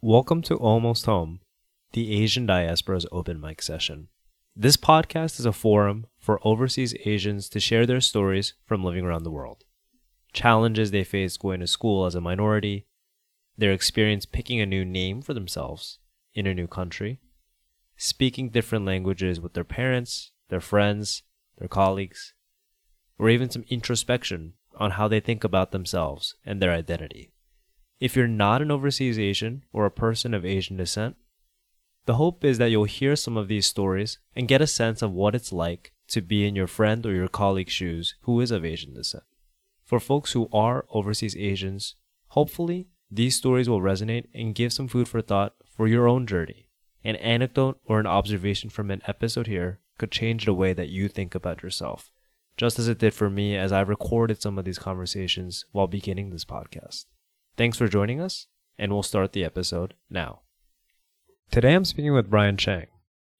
Welcome to Almost Home, the Asian Diaspora's open mic session. This podcast is a forum for overseas Asians to share their stories from living around the world, challenges they face going to school as a minority, their experience picking a new name for themselves in a new country, speaking different languages with their parents, their friends, their colleagues, or even some introspection on how they think about themselves and their identity. If you're not an overseas Asian or a person of Asian descent, the hope is that you'll hear some of these stories and get a sense of what it's like to be in your friend or your colleague's shoes who is of Asian descent. For folks who are overseas Asians, hopefully these stories will resonate and give some food for thought for your own journey. An anecdote or an observation from an episode here could change the way that you think about yourself, just as it did for me as I recorded some of these conversations while beginning this podcast. Thanks for joining us, and we'll start the episode now. Today I'm speaking with Brian Chang.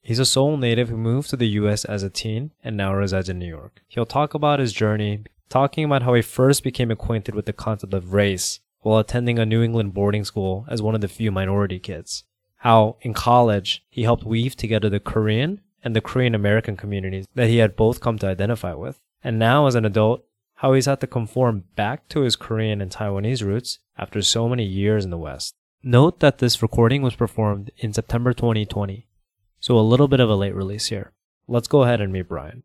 He's a Seoul native who moved to the US as a teen and now resides in New York. He'll talk about his journey, talking about how he first became acquainted with the concept of race while attending a New England boarding school as one of the few minority kids. How, in college, he helped weave together the Korean and the Korean American communities that he had both come to identify with. And now, as an adult, how he's had to conform back to his Korean and Taiwanese roots after so many years in the West. Note that this recording was performed in September 2020, so a little bit of a late release here. Let's go ahead and meet Brian.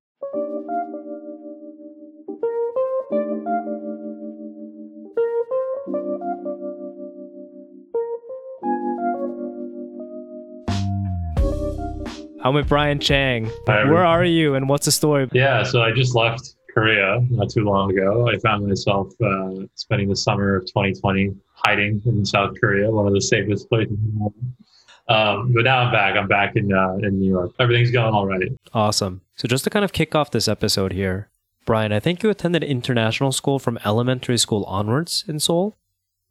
I'm with Brian Chang. Where are you and what's the story? Yeah, so I just left Korea not too long ago. I found myself uh, spending the summer of 2020 hiding in South Korea, one of the safest places in the world. Um, but now I'm back. I'm back in uh, in New York. Everything's going all right. Awesome. So just to kind of kick off this episode here, Brian, I think you attended international school from elementary school onwards in Seoul.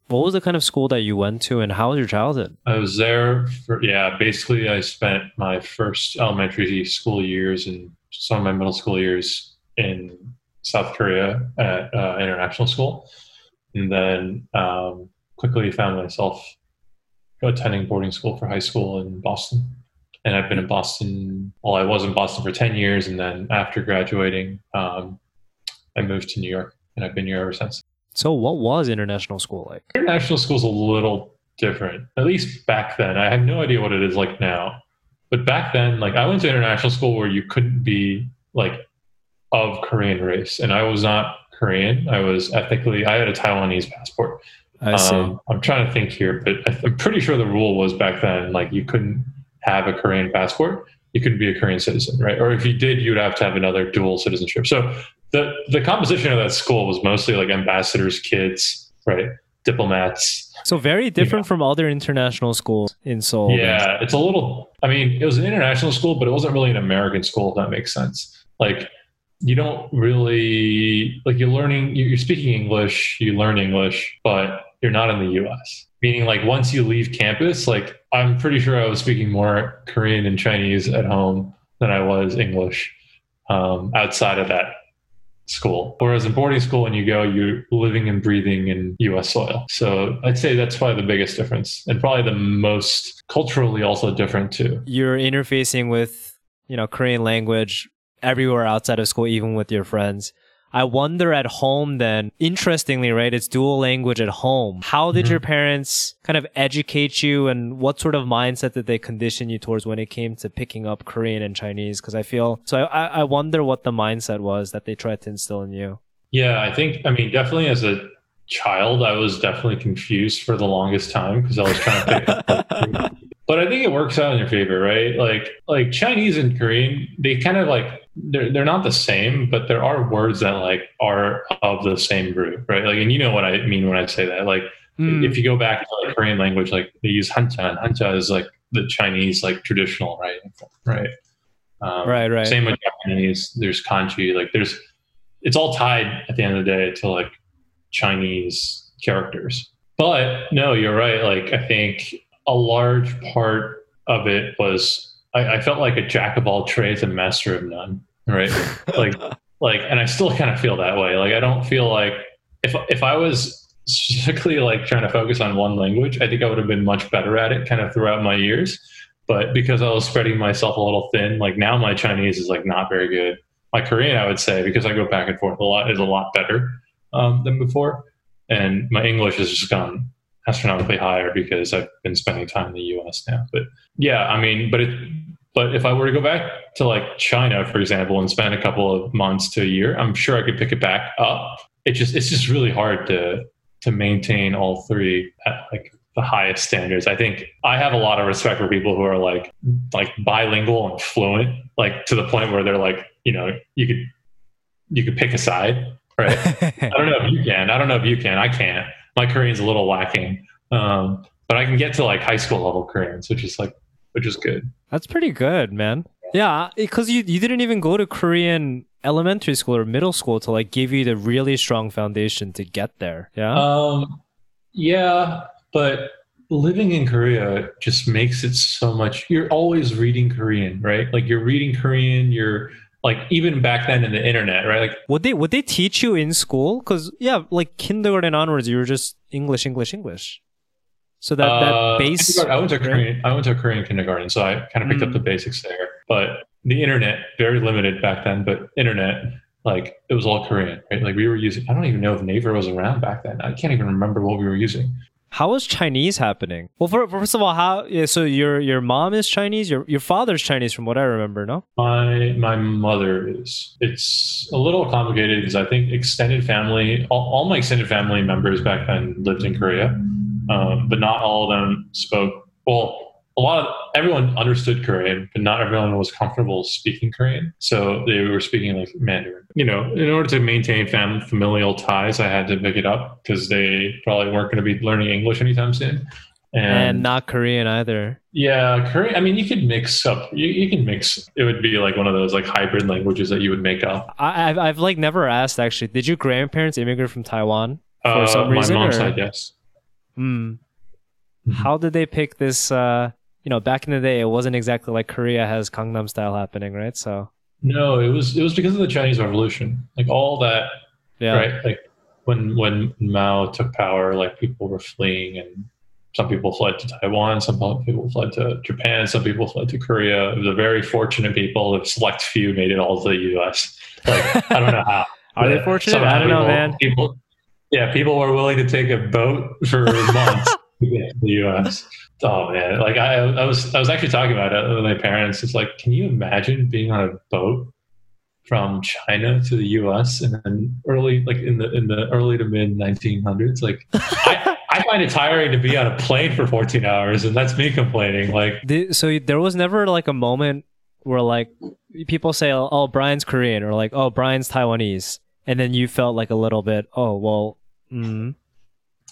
What was the kind of school that you went to and how was your childhood? I was there for yeah. Basically, I spent my first elementary school years and some of my middle school years in South Korea at uh, international school, and then um, quickly found myself attending boarding school for high school in Boston. And I've been in Boston. Well, I was in Boston for ten years, and then after graduating, um, I moved to New York, and I've been here ever since. So what was international school like? International school's a little different, at least back then. I have no idea what it is like now, but back then, like I went to international school where you couldn't be like of Korean race, and I was not Korean. I was ethnically. I had a Taiwanese passport. I see. Um, I'm trying to think here, but I'm pretty sure the rule was back then like you couldn't have a Korean passport. You couldn't be a Korean citizen, right? Or if you did, you'd have to have another dual citizenship. So the the composition of that school was mostly like ambassadors' kids, right? Diplomats. so very different from other international schools in Seoul. Yeah, it's a little. I mean, it was an international school, but it wasn't really an American school. If that makes sense. Like, you don't really like you're learning. you- You're speaking English. You learn English, but you're not in the U.S. Meaning, like once you leave campus, like I'm pretty sure I was speaking more Korean and Chinese at home than I was English um, outside of that school. Whereas in boarding school, when you go, you're living and breathing in US soil. So I'd say that's probably the biggest difference and probably the most culturally also different too. You're interfacing with, you know, Korean language everywhere outside of school, even with your friends. I wonder at home then, interestingly, right? It's dual language at home. How did Mhm. your parents kind of educate you and what sort of mindset did they condition you towards when it came to picking up Korean and Chinese? Cause I feel, so I, I wonder what the mindset was that they tried to instill in you. Yeah, I think, I mean, definitely as a child, I was definitely confused for the longest time because I was trying to pick up. But I think it works out in your favor, right? Like, like Chinese and Korean, they kind of like they're they're not the same, but there are words that like are of the same group, right? Like, and you know what I mean when I say that. Like, Hmm. if you go back to like Korean language, like they use hanja, and hanja is like the Chinese like traditional writing, right? Um, Right, right. Same with Japanese. There's kanji. Like, there's it's all tied at the end of the day to like Chinese characters. But no, you're right. Like, I think a large part of it was I, I felt like a jack of all trades and master of none, right? like, like, and I still kind of feel that way. Like, I don't feel like if if I was strictly like trying to focus on one language, I think I would have been much better at it kind of throughout my years. But because I was spreading myself a little thin, like now my Chinese is like not very good. My Korean, I would say, because I go back and forth a lot, is a lot better um, than before. And my English has just gone astronomically higher because I've been spending time in the US now. But yeah, I mean, but it, but if I were to go back to like China, for example, and spend a couple of months to a year, I'm sure I could pick it back up. It just it's just really hard to to maintain all three at like the highest standards. I think I have a lot of respect for people who are like like bilingual and fluent, like to the point where they're like, you know, you could you could pick a side, right? I don't know if you can. I don't know if you can. I can't. My Korean's a little lacking, um, but I can get to like high school level Koreans, which is like which is good. That's pretty good, man. Yeah, because you you didn't even go to Korean elementary school or middle school to like give you the really strong foundation to get there. Yeah. Um, yeah, but living in Korea just makes it so much. You're always reading Korean, right? Like you're reading Korean. You're like even back then in the internet, right? Like would they would they teach you in school? Because yeah, like kindergarten onwards, you were just English, English, English. So that that uh, base. I went to? Korean. I went to a Korean kindergarten, so I kind of picked up Mm. the basics there. But the internet, very limited back then. But internet, like it was all Korean, right? Like we were using. I don't even know if Naver was around back then. I can't even remember what we were using. How was Chinese happening? Well, first of all, how? Yeah, so your your mom is Chinese. Your your father's Chinese, from what I remember. No. My my mother is. It's a little complicated because I think extended family, all, all my extended family members back then lived in Korea, um, but not all of them spoke. Well, a lot of everyone understood Korean, but not everyone was comfortable speaking Korean. So they were speaking like Mandarin. You know, in order to maintain fam- familial ties, I had to pick it up because they probably weren't going to be learning English anytime soon. And not Korean either. Yeah, Korean. I mean, you could mix up. You, you can mix. It would be like one of those like hybrid languages that you would make up. I, I've I've like never asked actually. Did your grandparents immigrate from Taiwan? For Uh, some my mom's or- side, yes. Hmm. Mhm. How did they pick this? Uh, you know, back in the day, it wasn't exactly like Korea has Gangnam style happening, right? So No, it was it was because of the Chinese Revolution. Like all that, yeah, right? Like when when Mao took power, like people were fleeing, and some people fled to Taiwan, some people fled to Japan, some people fled to Korea. The very fortunate people, the select few, made it all to the U.S. Like I don't know how. Are they fortunate? I don't know, people- man. People, yeah, people were willing to take a boat for months to get to the U.S. Oh man, like I, I was, I was actually talking about it with my parents. It's like, can you imagine being on a boat from China to the U.S. and then early, like in the in the early to mid 1900s? Like, I, I find it tiring to be on a plane for 14 hours, and that's me complaining. Like, Did- so there was never like a moment where like people say, "Oh, Brian's Korean," or like, "Oh, Brian's Taiwanese," and then you felt like a little bit, "Oh, well." Mm.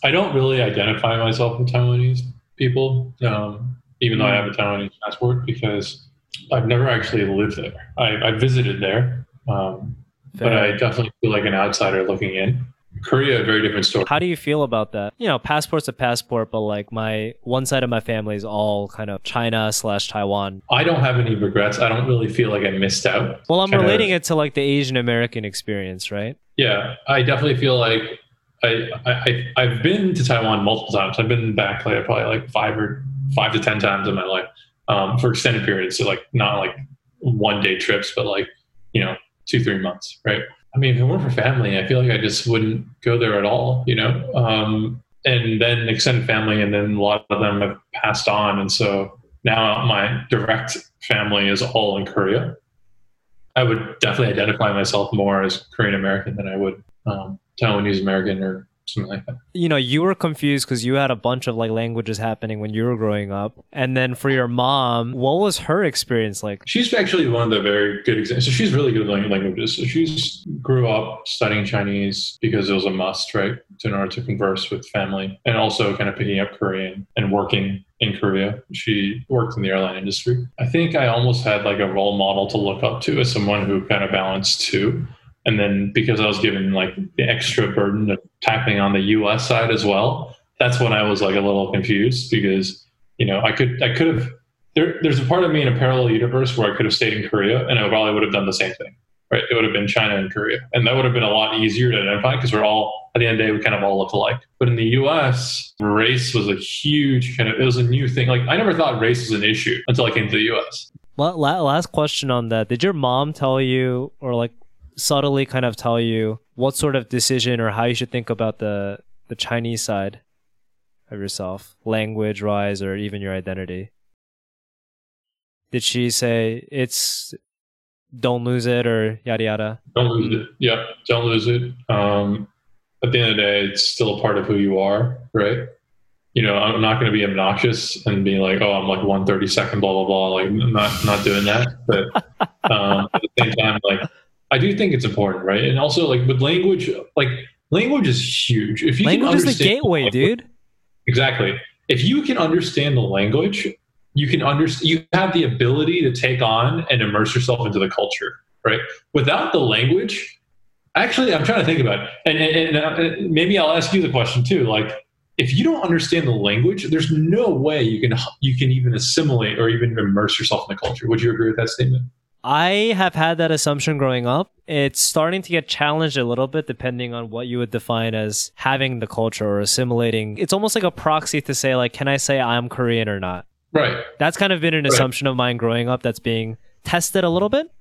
I don't really identify myself with Taiwanese people, um, even though I have a Taiwanese passport, because I've never actually lived there. I, I visited there, um, but I definitely feel like an outsider looking in. Korea, a very different story. How do you feel about that? You know, passport's a passport, but like my one side of my family is all kind of China slash Taiwan. I don't have any regrets. I don't really feel like I missed out. Well, I'm relating it to like the Asian American experience, right? Yeah, I definitely feel like I, I I've been to Taiwan multiple times. I've been back like probably like five or five to ten times in my life um, for extended periods. So like not like one day trips, but like you know two three months, right? I mean, if it weren't for family, I feel like I just wouldn't go there at all. You know, um, and then extended family, and then a lot of them have passed on, and so now my direct family is all in Korea. I would definitely identify myself more as Korean American than I would um, Taiwanese American or something like that. You know, you were confused because you had a bunch of like languages happening when you were growing up, and then for your mom, what was her experience like? She's actually one of the very good examples. So she's really good at languages. So she's grew up studying Chinese because it was a must, right, in order to converse with family, and also kind of picking up Korean and working in Korea. She worked in the airline industry. I think I almost had like a role model to look up to as someone who kind of balanced two. And then because I was given like the extra burden of tackling on the US side as well, that's when I was like a little confused because, you know, I could I could have there, there's a part of me in a parallel universe where I could have stayed in Korea and I probably would have done the same thing. right? It would have been China and Korea. And that would have been a lot easier to identify because we're all, at the end of the day, we kind of all look alike. But in the US, race was a huge kind of, it was a new thing. Like, I never thought race was an issue until I came to the US. Last question on that. Did your mom tell you, or like subtly kind of tell you, what sort of decision or how you should think about the, the Chinese side of yourself, language wise, or even your identity? Did she say it's don't lose it or yada yada? Don't lose it. Yeah, don't lose it. Um, at the end of the day, it's still a part of who you are, right? You know, I'm not going to be obnoxious and be like, "Oh, I'm like 132nd, blah blah blah." Like, I'm not not doing that. But um, at the same time, like, I do think it's important, right? And also, like with language, like language is huge. If you language is the gateway, the dude. Exactly. If you can understand the language, you can understand you have the ability to take on and immerse yourself into the culture right without the language actually i'm trying to think about it and, and, and uh, maybe i'll ask you the question too like if you don't understand the language there's no way you can you can even assimilate or even immerse yourself in the culture would you agree with that statement I have had that assumption growing up. It's starting to get challenged a little bit depending on what you would define as having the culture or assimilating. It's almost like a proxy to say like can I say I'm Korean or not? Right. That's kind of been an right. assumption of mine growing up that's being tested a little bit,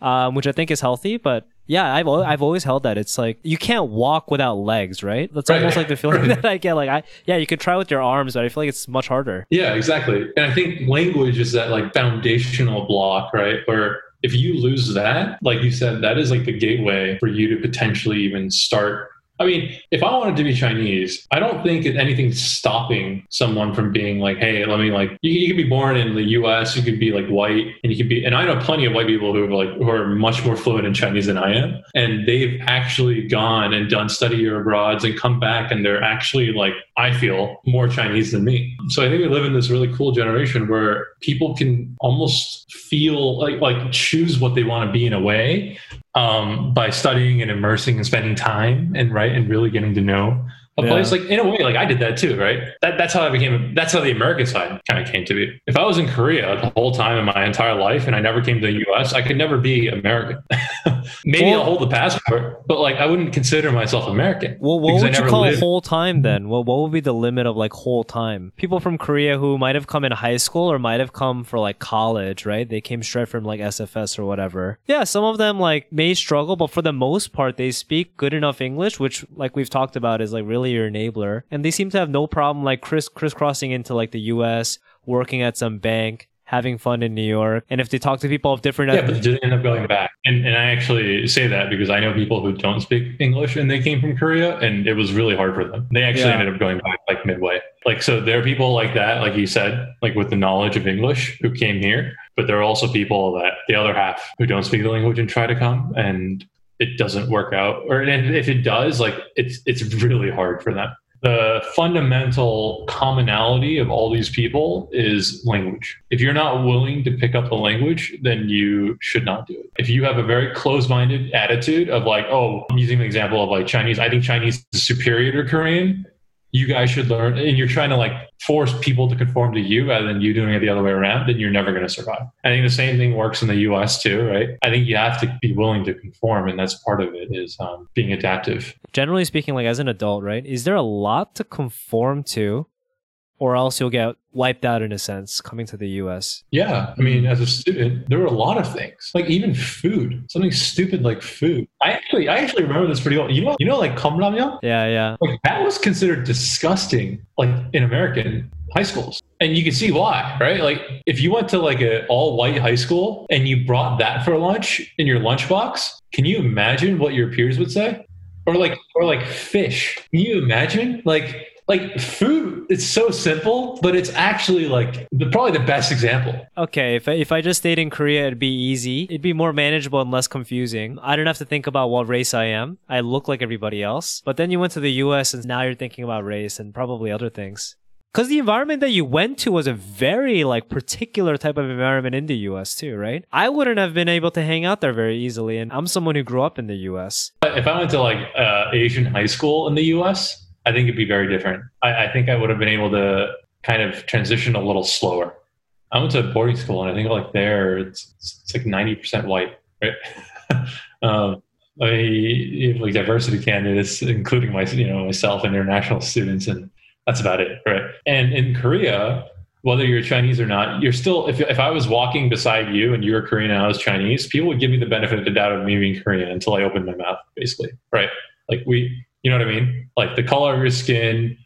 um, which I think is healthy. But yeah, I've I've always held that it's like you can't walk without legs, right? That's right. almost like the feeling right. that I get. Like I yeah, you could try with your arms, but I feel like it's much harder. Yeah, exactly. And I think language is that like foundational block, right? Where if you lose that, like you said, that is like the gateway for you to potentially even start I mean, if I wanted to be Chinese, I don't think anything's stopping someone from being like, hey, let me like, you, you could be born in the US, you could be like white, and you could be, and I know plenty of white people who are like, who are much more fluent in Chinese than I am. And they've actually gone and done study year abroads and come back and they're actually like, I feel more Chinese than me. So I think we live in this really cool generation where people can almost feel like, like choose what they want to be in a way um, by studying and immersing and spending time and right and really getting to know a yeah. place like in a way like i did that too right? That, that's how i became that's how the american side kind of came to be. If i was in korea the whole time in my entire life and i never came to the us i could never be american. Maybe well, i'll hold the passport but like i wouldn't consider myself american well what would you call lived. whole time then? Well what would be the limit of like whole time? People from korea who might have come in high school or might have come for like college right? They came straight from like sfs or whatever. Yeah some of them like may struggle but for the most part they speak good enough english which like we've talked about is like really your enabler. And they seem to have no problem like criss crisscrossing into like the US, working at some bank, having fun in New York. And if they talk to people of different Yeah, but they end up going back. And and I actually say that because I know people who don't speak English and they came from Korea and it was really hard for them. They actually yeah. ended up going back like midway. Like so there are people like that, like you said, like with the knowledge of English who came here. But there are also people that the other half who don't speak the language and try to come and it doesn't work out or if it does like it's it's really hard for them the fundamental commonality of all these people is language. If you're not willing to pick up the language, then you should not do it. If you have a very close minded attitude of like, oh, I'm using an example of like Chinese, I think Chinese is superior to Korean, you guys should learn and you're trying to like force people to conform to you rather than you doing it the other way around then you're never going to survive. I think the same thing works in the us too right? I think you have to be willing to conform and that's part of it is um, being adaptive. Generally speaking like as an adult right is there a lot to conform to or else you'll get wiped out in a sense coming to the US. Yeah. I mean, as a student, there were a lot of things, like even food, something stupid like food. I actually, I actually remember this pretty well. You know, you know, like kamramyeon? Yeah. Yeah. Like that was considered disgusting, like in American high schools. And you can see why, right? Like if you went to like an all white high school and you brought that for lunch in your lunchbox, can you imagine what your peers would say? Or like, or like fish. Can you imagine? Like, like food it's so simple but it's actually like the, probably the best example. Okay if I, if I just stayed in korea it'd be easy. It'd be more manageable and less confusing. I don't have to think about what race i am. I look like everybody else. But then you went to the us and now you're thinking about race and probably other things. Because the environment that you went to was a very like particular type of environment in the us too right? I wouldn't have been able to hang out there very easily and i'm someone who grew up in the us if i went to like uh, asian high school in the us I think it'd be very different. I, I, think I would have been able to kind of transition a little slower. I went to boarding school and I think like there it's, it's like 90% white, right? um, I like diversity candidates, including my, you know, myself and international students, and that's about it, right? And in Korea, whether you're Chinese or not, you're still. If if I was walking beside you and you were Korean and I was Chinese, people would give me the benefit of the doubt of me being Korean until I opened my mouth, basically, right? Like we, you know what I mean? Like the color of your skin,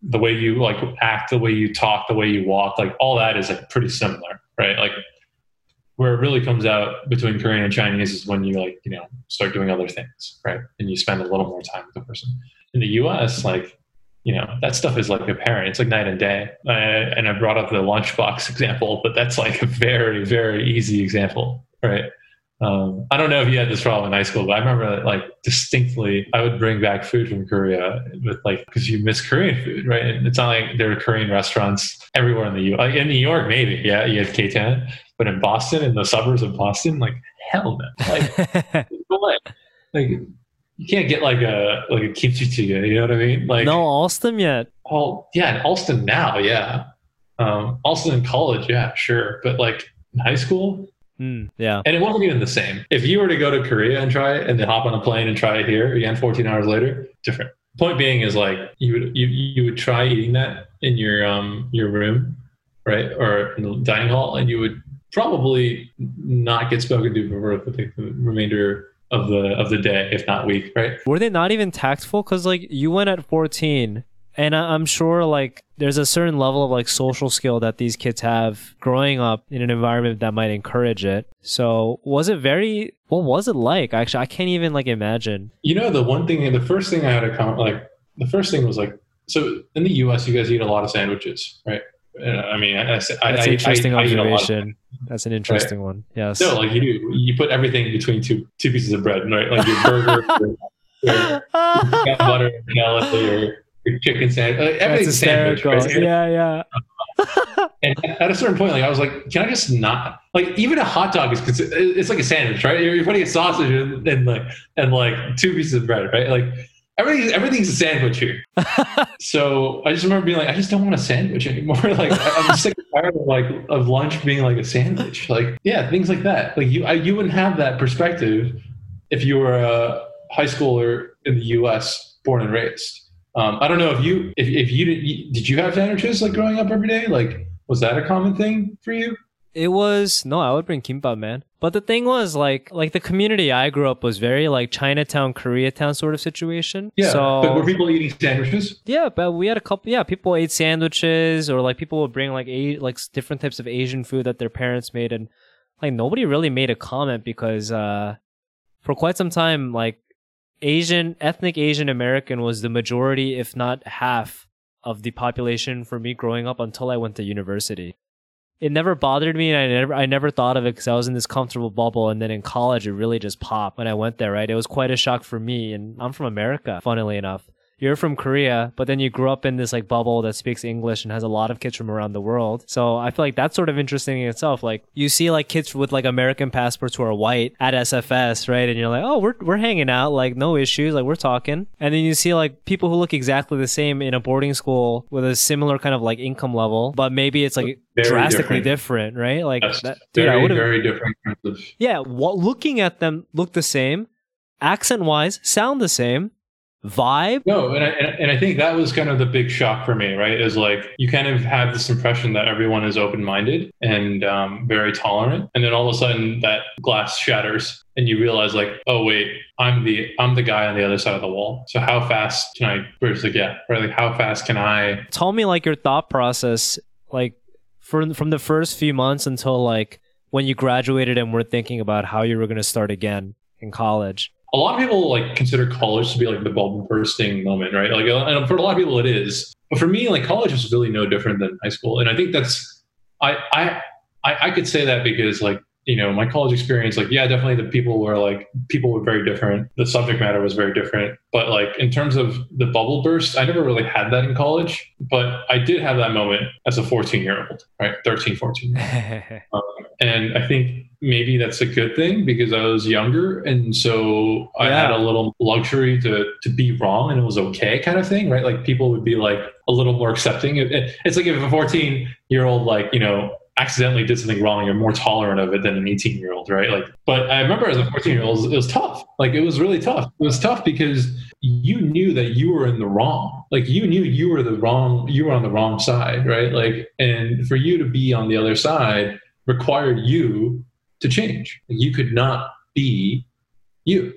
the way you like act, the way you talk, the way you walk, like all that is like pretty similar, right? Like where it really comes out between Korean and Chinese is when you like, you know, start doing other things, right? And you spend a little more time with the person. In the US, like, you know, that stuff is like apparent. It's like night and day. Uh, and I brought up the lunchbox example, but that's like a very, very easy example, right? Um, I don't know if you had this problem in high school, but I remember like distinctly, I would bring back food from Korea with like because you miss Korean food, right? And it's not like there are Korean restaurants everywhere in the U. Like in New York, maybe, yeah, you have K-Town, but in Boston, in the suburbs of Boston, like hell no, like like you can't get like a like a kimchi jjigae, you know what I mean? Like no Allston yet. Oh yeah, in Allston now, yeah. Um, Allston in college, yeah, sure, but like in high school, Mm, yeah. And it wasn't even the same. If you were to go to Korea and try it and then hop on a plane and try it here again 14 hours later, different. Point being is like you would you, you would try eating that in your um your room, right? Or in the dining hall and you would probably not get spoken to for the remainder of the of the day, if not week, right? Were they not even tactful? Because like you went at 14 and I'm sure like there's a certain level of like social skill that these kids have growing up in an environment that might encourage it. So was it very what was it like? Actually, I can't even like imagine. You know, the one thing the first thing I had to comment like the first thing was like so in the US you guys eat a lot of sandwiches, right? Uh, I mean, I, I, that's an interesting I, observation. That's an interesting right? one. Yes. No, like you do, you put everything between two two pieces of bread, right? Like your burger, your, your butter, or chicken sandwich. Like, everything's sandwich. Right? Yeah, yeah. and at a certain point, like I was like, can I just not like even a hot dog is it's like a sandwich, right? You're putting a sausage and, and like and like two pieces of bread, right? Like everything everything's a sandwich here. so I just remember being like, I just don't want a sandwich anymore. like I'm sick and tired of like of lunch being like a sandwich. Like yeah, things like that. Like you I, you wouldn't have that perspective if you were a high schooler in the U.S. born and raised. Um, I don't know if you if, if you did did you have sandwiches like growing up every day? Like was that a common thing for you? It was no, I would bring kimbap, man. But the thing was like like the community I grew up was very like Chinatown, Koreatown sort of situation. Yeah. So, but were people eating sandwiches? Yeah, but we had a couple. Yeah, people ate sandwiches, or like people would bring like a like different types of Asian food that their parents made, and like nobody really made a comment because uh for quite some time like Asian, ethnic Asian American was the majority, if not half, of the population for me growing up until I went to university. It never bothered me, and I never, I never thought of it because I was in this comfortable bubble. And then in college, it really just popped when I went there. Right, it was quite a shock for me, and I'm from America, funnily enough you're from Korea, but then you grew up in this like bubble that speaks English and has a lot of kids from around the world. So I feel like that's sort of interesting in itself. Like you see like kids with like American passports who are white at SFS, right? And you're like, oh, we're we're hanging out, like no issues, like we're talking. And then you see like people who look exactly the same in a boarding school with a similar kind of like income level, but maybe it's like very drastically different. different, right? Like yes, that, dude, very, very different. Yeah, what, looking at them look the same, accent wise sound the same vibe. No, and I, and I think that was kind of the big shock for me, right? Is like you kind of have this impression that everyone is open minded and um, very tolerant, and then all of a sudden that glass shatters, and you realize like, oh wait, I'm the I'm the guy on the other side of the wall. So how fast can I bridge the gap? Right? Like how fast can I? Tell me like your thought process, like from from the first few months until like when you graduated and were thinking about how you were going to start again in college a lot of people like consider college to be like the bubble bursting moment, right? Like, and for a lot of people, it is. But for me, like college was really no different than high school, and I think that's I I I, could say that because like you know my college experience, like yeah, definitely the people were like people were very different. The subject matter was very different, but like in terms of the bubble burst, I never really had that in college, but I did have that moment as a 14 year old, right? 13, 14. um, and I think maybe that's a good thing because I was younger and so I had a little luxury to to be wrong and it was okay kind of thing, right? Like people would be like a little more accepting. It, it, it's like if a 14 year old like, you know, accidentally did something wrong, you're more tolerant of it than an 18 year old, right? Like, but I remember as a 14 year old, it was tough. Like, it was really tough. It was tough because you knew that you were in the wrong. Like, you knew you were the wrong, you were on the wrong side, right? Like, and for you to be on the other side required you to change. You could not be you.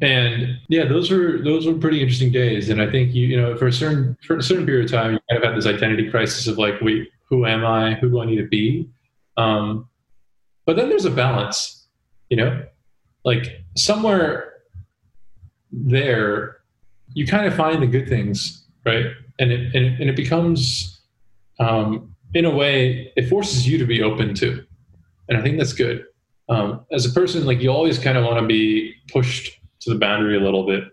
And yeah, those were those were pretty interesting days. And I think you you know for a certain for a certain period of time, you kind of had this identity crisis of like, wait, who am I? Who do I need to be? Um, but then there's a balance, you know, like somewhere there, you kind of find the good things, right? And it and it, and it becomes, um, in a way, it forces you to be open to, and I think that's good. Um, as a person, like you always kind of want to be pushed to the boundary a little bit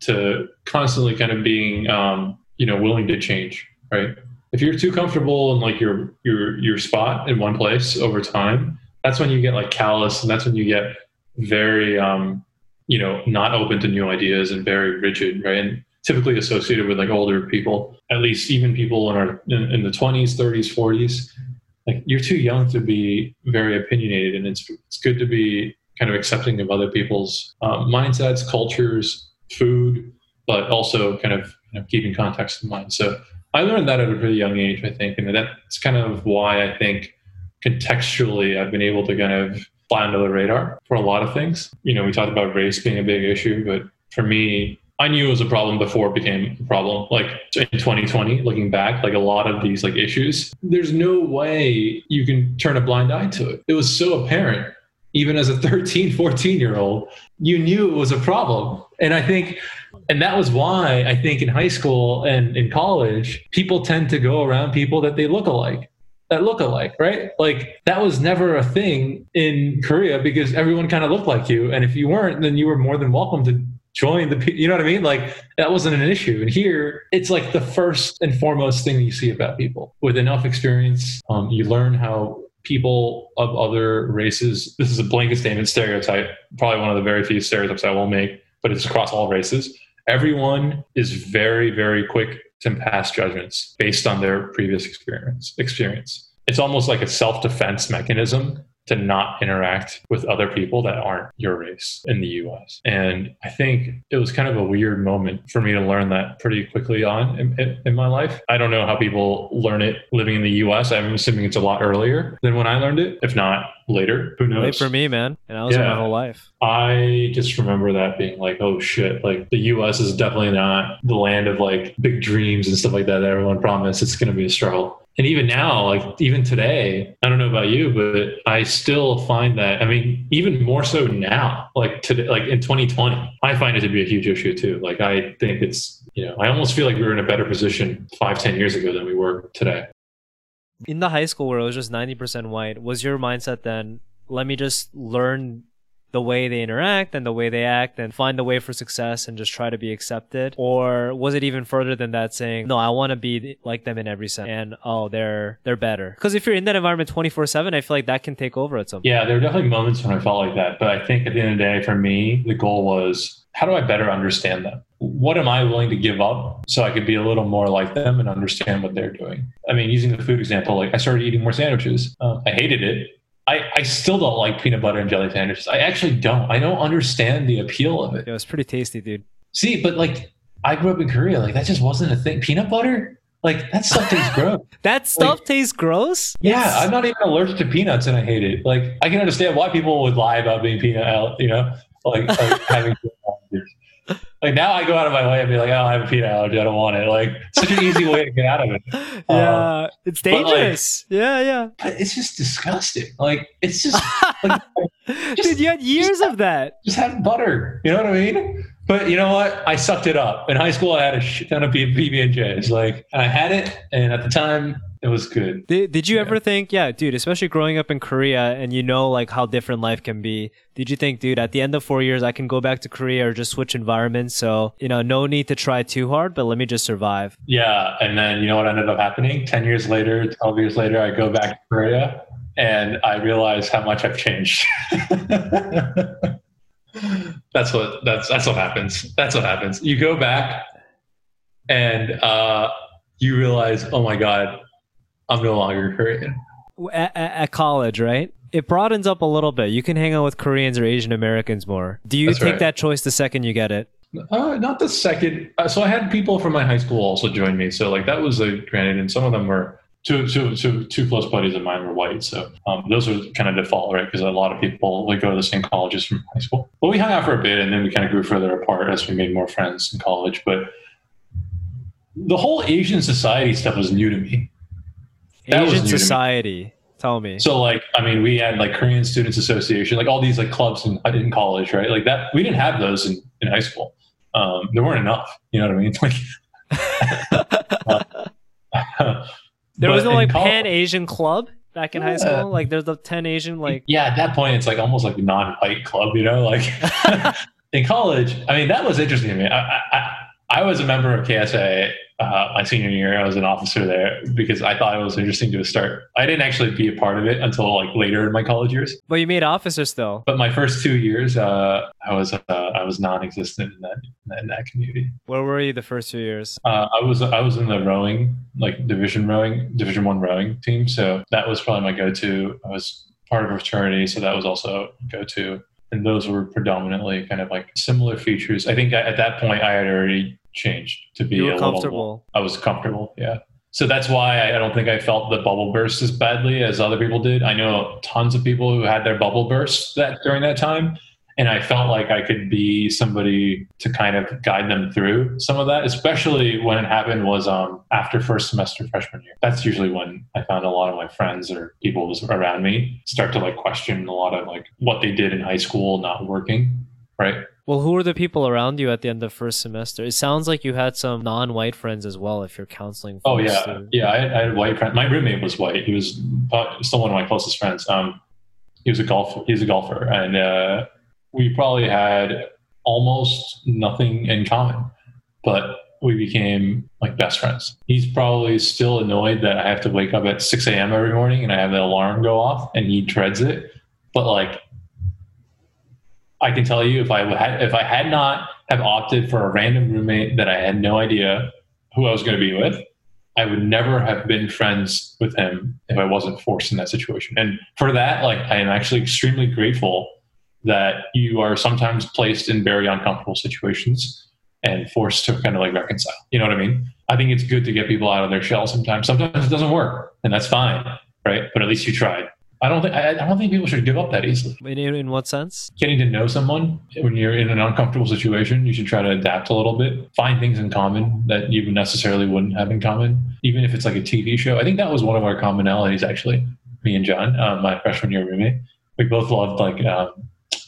to constantly kind of being um, you know willing to change right? If you're too comfortable in like your your your spot in one place over time that's when you get like callous and that's when you get very um, you know not open to new ideas and very rigid right? And typically associated with like older people at least even people in our in, in the 20s 30s 40s like you're too young to be very opinionated and it's it's good to be kind of accepting of other people's um, mindsets, cultures, food, but also kind of you know, keeping context in mind. So I learned that at a pretty young age, I think, and that's kind of why I think contextually I've been able to kind of fly under the radar for a lot of things. You know, we talked about race being a big issue, but for me, I knew it was a problem before it became a problem. Like in 2020, looking back, like a lot of these like issues, there's no way you can turn a blind eye to it. It was so apparent even as a 13, 14 year old, you knew it was a problem. And I think, and that was why I think in high school and in college, people tend to go around people that they look alike, that look alike, right? Like that was never a thing in Korea because everyone kind of looked like you. And if you weren't, then you were more than welcome to join the you know what i mean like that wasn't an issue and here it's like the first and foremost thing you see about people with enough experience um, you learn how people of other races. This is a blanket statement stereotype, probably one of the very few stereotypes I will make, but it's across all races. Everyone is very, very quick to pass judgments based on their previous experience. Experience. It's almost like a self-defense mechanism to not interact with other people that aren't your race in the US. And I think it was kind of a weird moment for me to learn that pretty quickly on in, in, in, my life. I don't know how people learn it living in the US. I'm assuming it's a lot earlier than when I learned it, if not later. Who knows? Late for me, man. And I was yeah. my whole life. I just remember that being like, oh shit, like the US is definitely not the land of like big dreams and stuff like that that everyone promised. It's going to be a struggle and even now like even today i don't know about you but i still find that i mean even more so now like today like in 2020 i find it to be a huge issue too like i think it's you know i almost feel like we were in a better position five ten years ago than we were today in the high school where it was just 90% white was your mindset then let me just learn the way they interact and the way they act and find a way for success and just try to be accepted? Or was it even further than that saying, no, I want to be like them in every sense and oh, they're, they're better. Because if you're in that environment 24 seven, I feel like that can take over at some point. Yeah, there were definitely moments when I felt like that. But I think at the end of the day, for me, the goal was how do I better understand them? What am I willing to give up so I could be a little more like them and understand what they're doing? I mean, using the food example, like I started eating more sandwiches. Uh, I hated it I, I still don't like peanut butter and jelly sandwiches. I actually don't. I don't understand the appeal of it. It was pretty tasty, dude. See, but like I grew up in Korea, like that just wasn't a thing. Peanut butter? Like that stuff tastes gross. that stuff like, tastes gross? Yeah, it's... I'm not even allergic to peanuts and I hate it. Like I can understand why people would lie about being peanut, you know, like, like having like now I go out of my way and be like, oh, I have a peanut allergy. I don't want it. Like such an easy way to get out of it. Yeah, um, it's dangerous. Like, yeah, yeah. It's just disgusting. Like it's just, like, just dude, you had years of that. Just have butter. You know what I mean? But you know what? I sucked it up. In high school, I had a shit ton of PB and J's. Like, and I had it, and at the time, it was good. Did, did you yeah. ever think, yeah, dude, especially growing up in Korea and you know like how different life can be. Did you think, dude, at the end of four years I can go back to Korea or just switch environments? So, you know, no need to try too hard, but let me just survive. Yeah. And then you know what ended up happening? Ten years later, twelve years later, I go back to Korea and I realize how much I've changed. that's what that's that's what happens. That's what happens. You go back and uh you realize, oh my God, I'm no longer Korean. at, at college, right? It broadens up a little bit. You can hang out with Koreans or Asian Americans more. Do you That's take right. that choice the second you get it? Uh, not the second. Uh, so I had people from my high school also join me. So like that was a granted, and some of them were two, two, two, two close buddies of mine were white. So um, those were kind of default, right? Because a lot of people like go to the same colleges from high school. But we hung out for a bit, and then we kind of grew further apart as we made more friends in college. But the whole Asian society stuff was new to me. That Asian new me. society. Tell me. So like, I mean, we had like Korean Students Association, like all these like clubs in, in college, right? Like that, we didn't have those in, in high school. Um, there weren't enough. You know what I mean? Like, there was but no like col- Pan Asian club back in high school. Like there's the ten Asian like. Yeah, at that point, it's like almost like a non-white club. You know, like in college. I mean, that was interesting to me. I, I, I was a member of KSA uh, my senior year. I was an officer there because I thought it was interesting to start. I didn't actually be a part of it until like later in my college years. But you made officers though. But my first two years, uh, I was uh, I was non-existent in that, in that in that community. Where were you the first two years? Uh, I was I was in the rowing, like division rowing, division one rowing team. So that was probably my go-to. I was part of a fraternity, so that was also go-to. And those were predominantly kind of like similar features. I think at that point I had already changed to be a were little comfortable. I was comfortable, yeah. So that's why I don't think I felt the bubble burst as badly as other people did. I know tons of people who had their bubble burst that during that time, and I felt like I could be somebody to kind of guide them through some of that. Especially when it happened was um, after first semester freshman year. That's usually when I found a lot of my friends or people was around me start to like question a lot of like what they did in high school not working, right? Well, who were the people around you at the end of first semester? It sounds like you had some non-white friends as well. If you're counseling. Oh yeah, students. yeah. I had, I had white friend. My roommate was white. He was uh, still one of my closest friends. Um, he was a golfer. He was a golfer, and uh, we probably had almost nothing in common, but we became like best friends. He's probably still annoyed that I have to wake up at six a.m. every morning and I have the alarm go off, and he dreads it. But like, I can tell you, if I had if I had not have opted for a random roommate that I had no idea who I was going to be with, I would never have been friends with him if I wasn't forced in that situation. And for that, like I am actually extremely grateful that you are sometimes placed in very uncomfortable situations and forced to kind of like reconcile. You know what I mean? I think it's good to get people out of their shell sometimes. Sometimes it doesn't work, and that's fine, right? But at least you tried. I don't think I, I don't think people should give up that easily. In, in, what sense? Getting to know someone when you're in an uncomfortable situation, you should try to adapt a little bit. Find things in common that you necessarily wouldn't have in common, even if it's like a TV show. I think that was one of our commonalities, actually. Me and John, uh, my freshman year roommate, we both loved like um,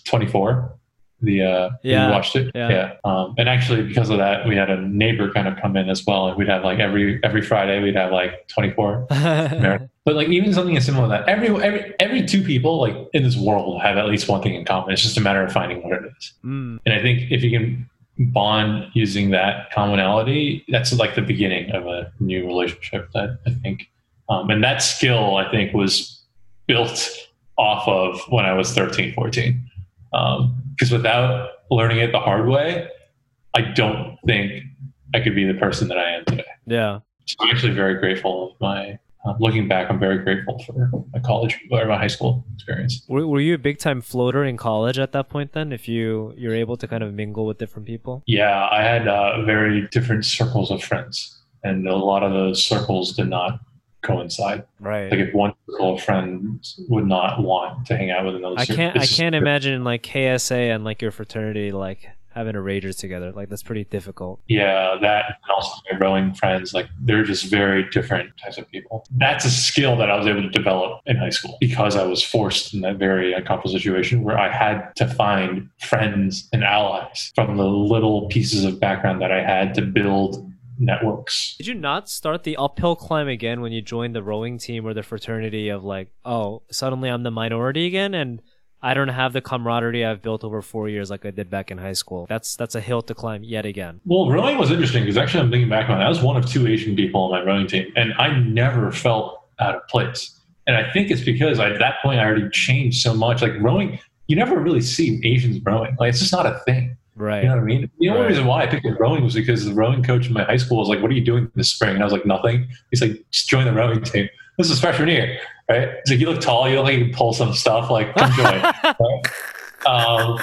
24. The uh, Yeah, we watched it, yeah. Um, and actually, because of that, we had a neighbor kind of come in as well, and we'd have like every every Friday we'd have like 24 But like even something as simple as that, every every every two people like in this world have at least one thing in common. It's just a matter of finding what it is. Mm. And I think if you can bond using that commonality, that's like the beginning of a new relationship. That I think, um, and that skill I think was built off of when I was 13, 14. Because without learning it the hard way, I don't think I could be the person that I am today. Yeah. So I'm actually very grateful of my. Uh, looking back, I'm very grateful for my college or my high school experience. Were, were you a big time floater in college at that point? Then, if you you're able to kind of mingle with different people. Yeah, I had uh, very different circles of friends, and a lot of those circles did not coincide. Right. Like if one circle friends would not want to hang out with another, I can't. I can't imagine like KSA and like your fraternity like having a ragers together. Like that's pretty difficult. Yeah, that and also my rowing friends, like they're just very different types of people. That's a skill that I was able to develop in high school because I was forced in that very uncomfortable situation where I had to find friends and allies from the little pieces of background that I had to build networks. Did you not start the uphill climb again when you joined the rowing team or the fraternity of like, oh, suddenly I'm the minority again and I don't have the camaraderie I've built over four years like I did back in high school. That's that's a hill to climb yet again. Well, rowing was interesting because actually I'm thinking back on it. I was one of two Asian people on my rowing team, and I never felt out of place. And I think it's because I, at that point I already changed so much. Like rowing, you never really see Asians rowing. Like it's just not a thing. Right. You know what I mean? The only Right. reason why I picked up rowing was because the rowing coach in my high school was like, "What are you doing this spring?" And I was like, "Nothing." He's like, "Just join the rowing team." This is freshman year, right? So you look tall, you look like you can pull some stuff. Like come join. right? um,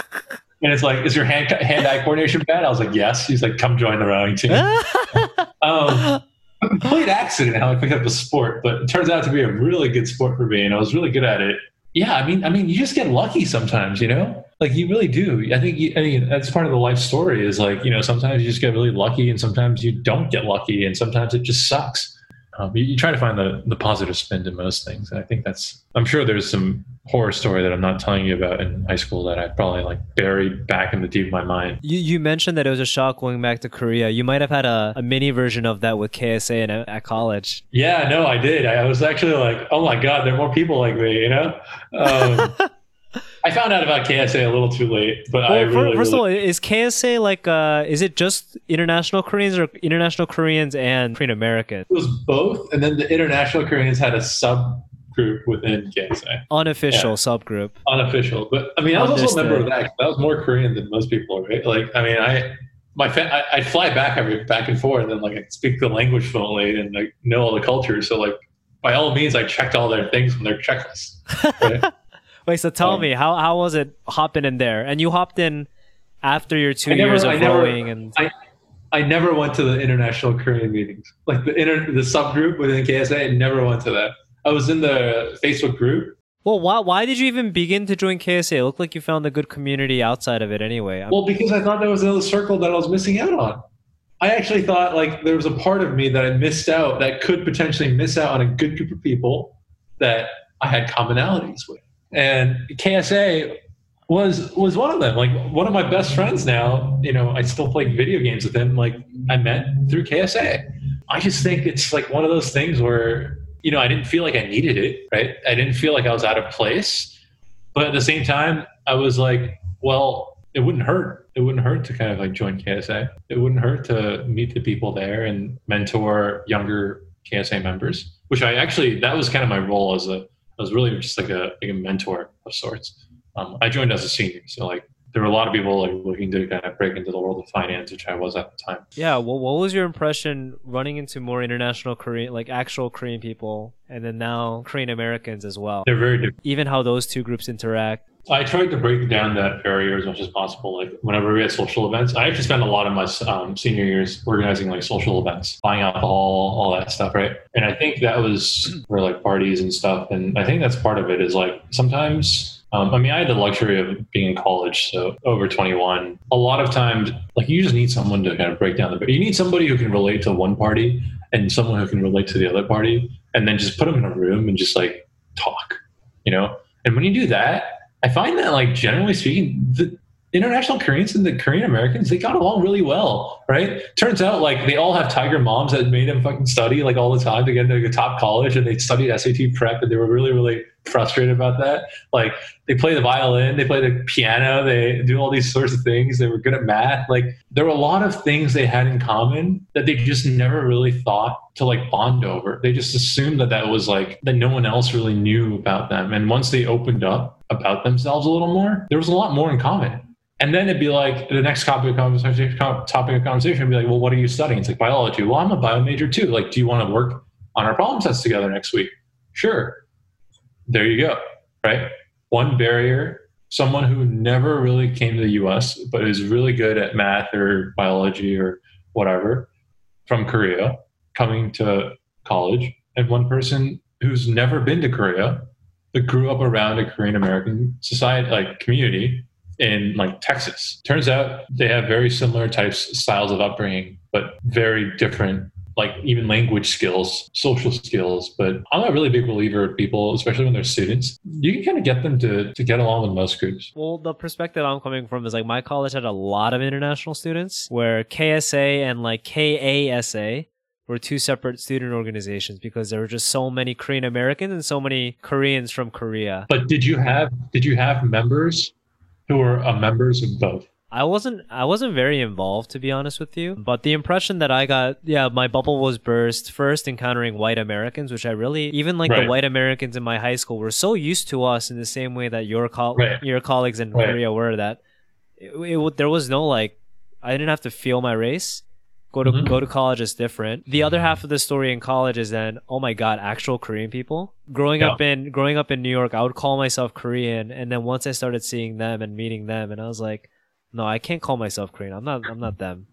and it's like, is your hand hand eye coordination bad? I was like, yes. He's like, come join the rowing team. um, complete accident how I picked up the sport, but it turns out to be a really good sport for me, and I was really good at it. Yeah, I mean, I mean, you just get lucky sometimes, you know. Like you really do. I think. You, I mean, that's part of the life story. Is like you know, sometimes you just get really lucky, and sometimes you don't get lucky, and sometimes it just sucks um, you, you, try to find the, the positive spin to most things. And I think that's, I'm sure there's some horror story that I'm not telling you about in high school that I probably like buried back in the deep of my mind. You, you mentioned that it was a shock going back to Korea. You might have had a, a mini version of that with KSA and at college. Yeah, no, I did. I, I was actually like, oh my God, there are more people like me, you know? Um, I found out about KSA a little too late, but well, I really, first really... of all, is KSA like uh, is it just international Koreans or international Koreans and Korean Americans? It was both, and then the international Koreans had a subgroup within KSA. Unofficial yeah. subgroup. Unofficial, but I mean, I was Understood. also a member of that. I was more Korean than most people, right? Like, I mean, I my fa- I, I'd fly back every back and forth, and then like I speak the language fluently and like know all the cultures. So like by all means, I checked all their things from their checklists. Right? Wait, so tell um, me how how was it hopping in there? And you hopped in after your two never, years of I rowing, and I, I never went to the international Korean meetings, like the inter the subgroup within KSA. I never went to that. I was in the Facebook group. Well, why why did you even begin to join KSA? It looked like you found a good community outside of it, anyway. I'm... Well, because I thought there was another circle that I was missing out on. I actually thought like there was a part of me that I missed out that could potentially miss out on a good group of people that I had commonalities with and KSA was was one of them. Like one of my best friends now. You know, I still play video games with him. Like I met through KSA. I just think it's like one of those things where you know I didn't feel like I needed it. Right? I didn't feel like I was out of place, but at the same time, I was like, well, it wouldn't hurt. It wouldn't hurt to kind of like join KSA. It wouldn't hurt to meet the people there and mentor younger KSA members. Which I actually that was kind of my role as a I was really just like a like a mentor of sorts. Um, I joined as a senior, so like there were a lot of people like looking to kind of break into the world of finance, which I was at the time. Yeah. Well, what was your impression running into more international Korean, like actual Korean people, and then now Korean Americans as well? They're very different. Even how those two groups interact. I tried to break down that barrier as much as possible. Like whenever we had social events, I actually spent a lot of my um, senior years organizing like social events, buying alcohol, all that stuff, right? And I think that was for like parties and stuff. And I think that's part of it. Is like sometimes um, I mean, I had the luxury of being in college, so over 21. A lot of times, like you just need someone to kind of break down the. Barrier. You need somebody who can relate to one party and someone who can relate to the other party, and then just put them in a room and just like talk, you know. And when you do that, I find that like generally speaking, the, international Koreans and the Korean Americans, they got along really well, right? Turns out like they all have tiger moms that made them fucking study like all the time to get into a top college and they studied SAT prep and they were really, really frustrated about that. Like they play the violin, they play the piano, they do all these sorts of things. They were good at math. Like there were a lot of things they had in common that they just never really thought to like bond over. They just assumed that that was like that no one else really knew about them. And once they opened up about themselves a little more, there was a lot more in common. And then it'd be like the next topic of conversation, topic of conversation would be like, well, what are you studying? It's like biology. Well, I'm a bio major too. Like, do you want to work on our problem sets together next week? Sure. There you go. Right. One barrier, someone who never really came to the US, but is really good at math or biology or whatever from Korea coming to college, and one person who's never been to Korea, grew up around a Korean American society, like community, in like Texas. Turns out they have very similar types styles of upbringing, but very different like even language skills, social skills. But I'm a really big believer of people, especially when they're students. You can kind of get them to, to get along with most groups. Well, the perspective I'm coming from is like my college had a lot of international students where KSA and like KASA were two separate student organizations because there were just so many Korean Americans and so many Koreans from Korea. But did you have did you have members who were uh, members of both. I wasn't I wasn't very involved to be honest with you, but the impression that I got, yeah, my bubble was burst first encountering white Americans, which I really even like right. the white Americans in my high school were so used to us in the same way that your co- right. your colleagues in right. Korea were that it, it, there was no like I didn't have to feel my race Go to Mhm. go to college is different. The other half of the story in college is then, oh my god, actual Korean people. Growing Yeah. up in growing up in New York, I would call myself Korean, and then once I started seeing them and meeting them, and I was like, no, I can't call myself Korean. I'm not. I'm not them.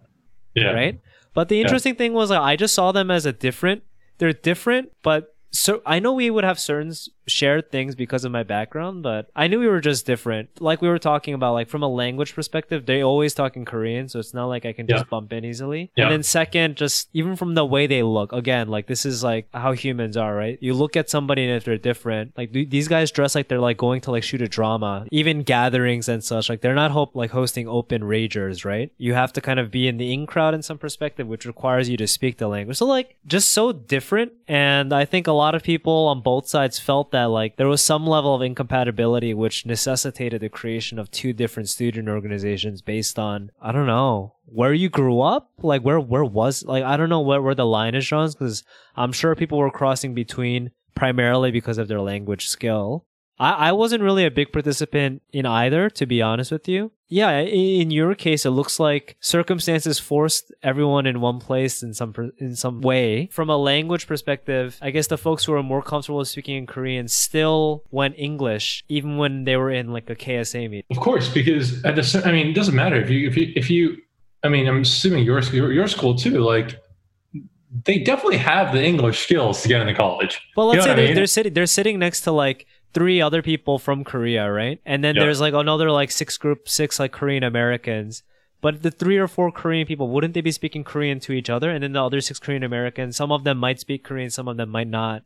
Yeah. right? But the interesting thing was like, I just saw them as a different. They're different, but so I know we would have certain shared things because of my background, but I knew we were just different. Like we were talking about, like from a language perspective, they always talk in Korean, so it's not like I can just bump in easily. Yeah. And then second, just even from the way they look, again, like this is like how humans are, right? You look at somebody and if they're different, like th- these guys dress like they're like going to like shoot a drama, even gatherings and such. Like they're not hope like hosting open ragers, right? You have to kind of be in the in crowd in some perspective, which requires you to speak the language. So like just so different. And I think a lot of people on both sides felt that like there was some level of incompatibility, which necessitated the creation of two different student organizations based on I don't know where you grew up, like where where was like I don't know where where the line is drawn because I'm sure people were crossing between primarily because of their language skill. I, I wasn't really a big participant in either, to be honest with you. Yeah, in your case, it looks like circumstances forced everyone in one place in some in some way. From a language perspective, I guess the folks who are more comfortable speaking in Korean still went English, even when they were in like a KSA meeting. Of course, because at the I mean, it doesn't matter if you if you if you. I mean, I'm assuming your your, your school too. Like, they definitely have the English skills to get into college. But let's You know say they're, mean? they're sitting they're sitting next to like three other people from Korea, right? And then Yeah. there's like another like six group six like Korean Americans. But the three or four Korean people, wouldn't they be speaking Korean to each other? And then the other six Korean Americans, some of them might speak Korean, some of them might not.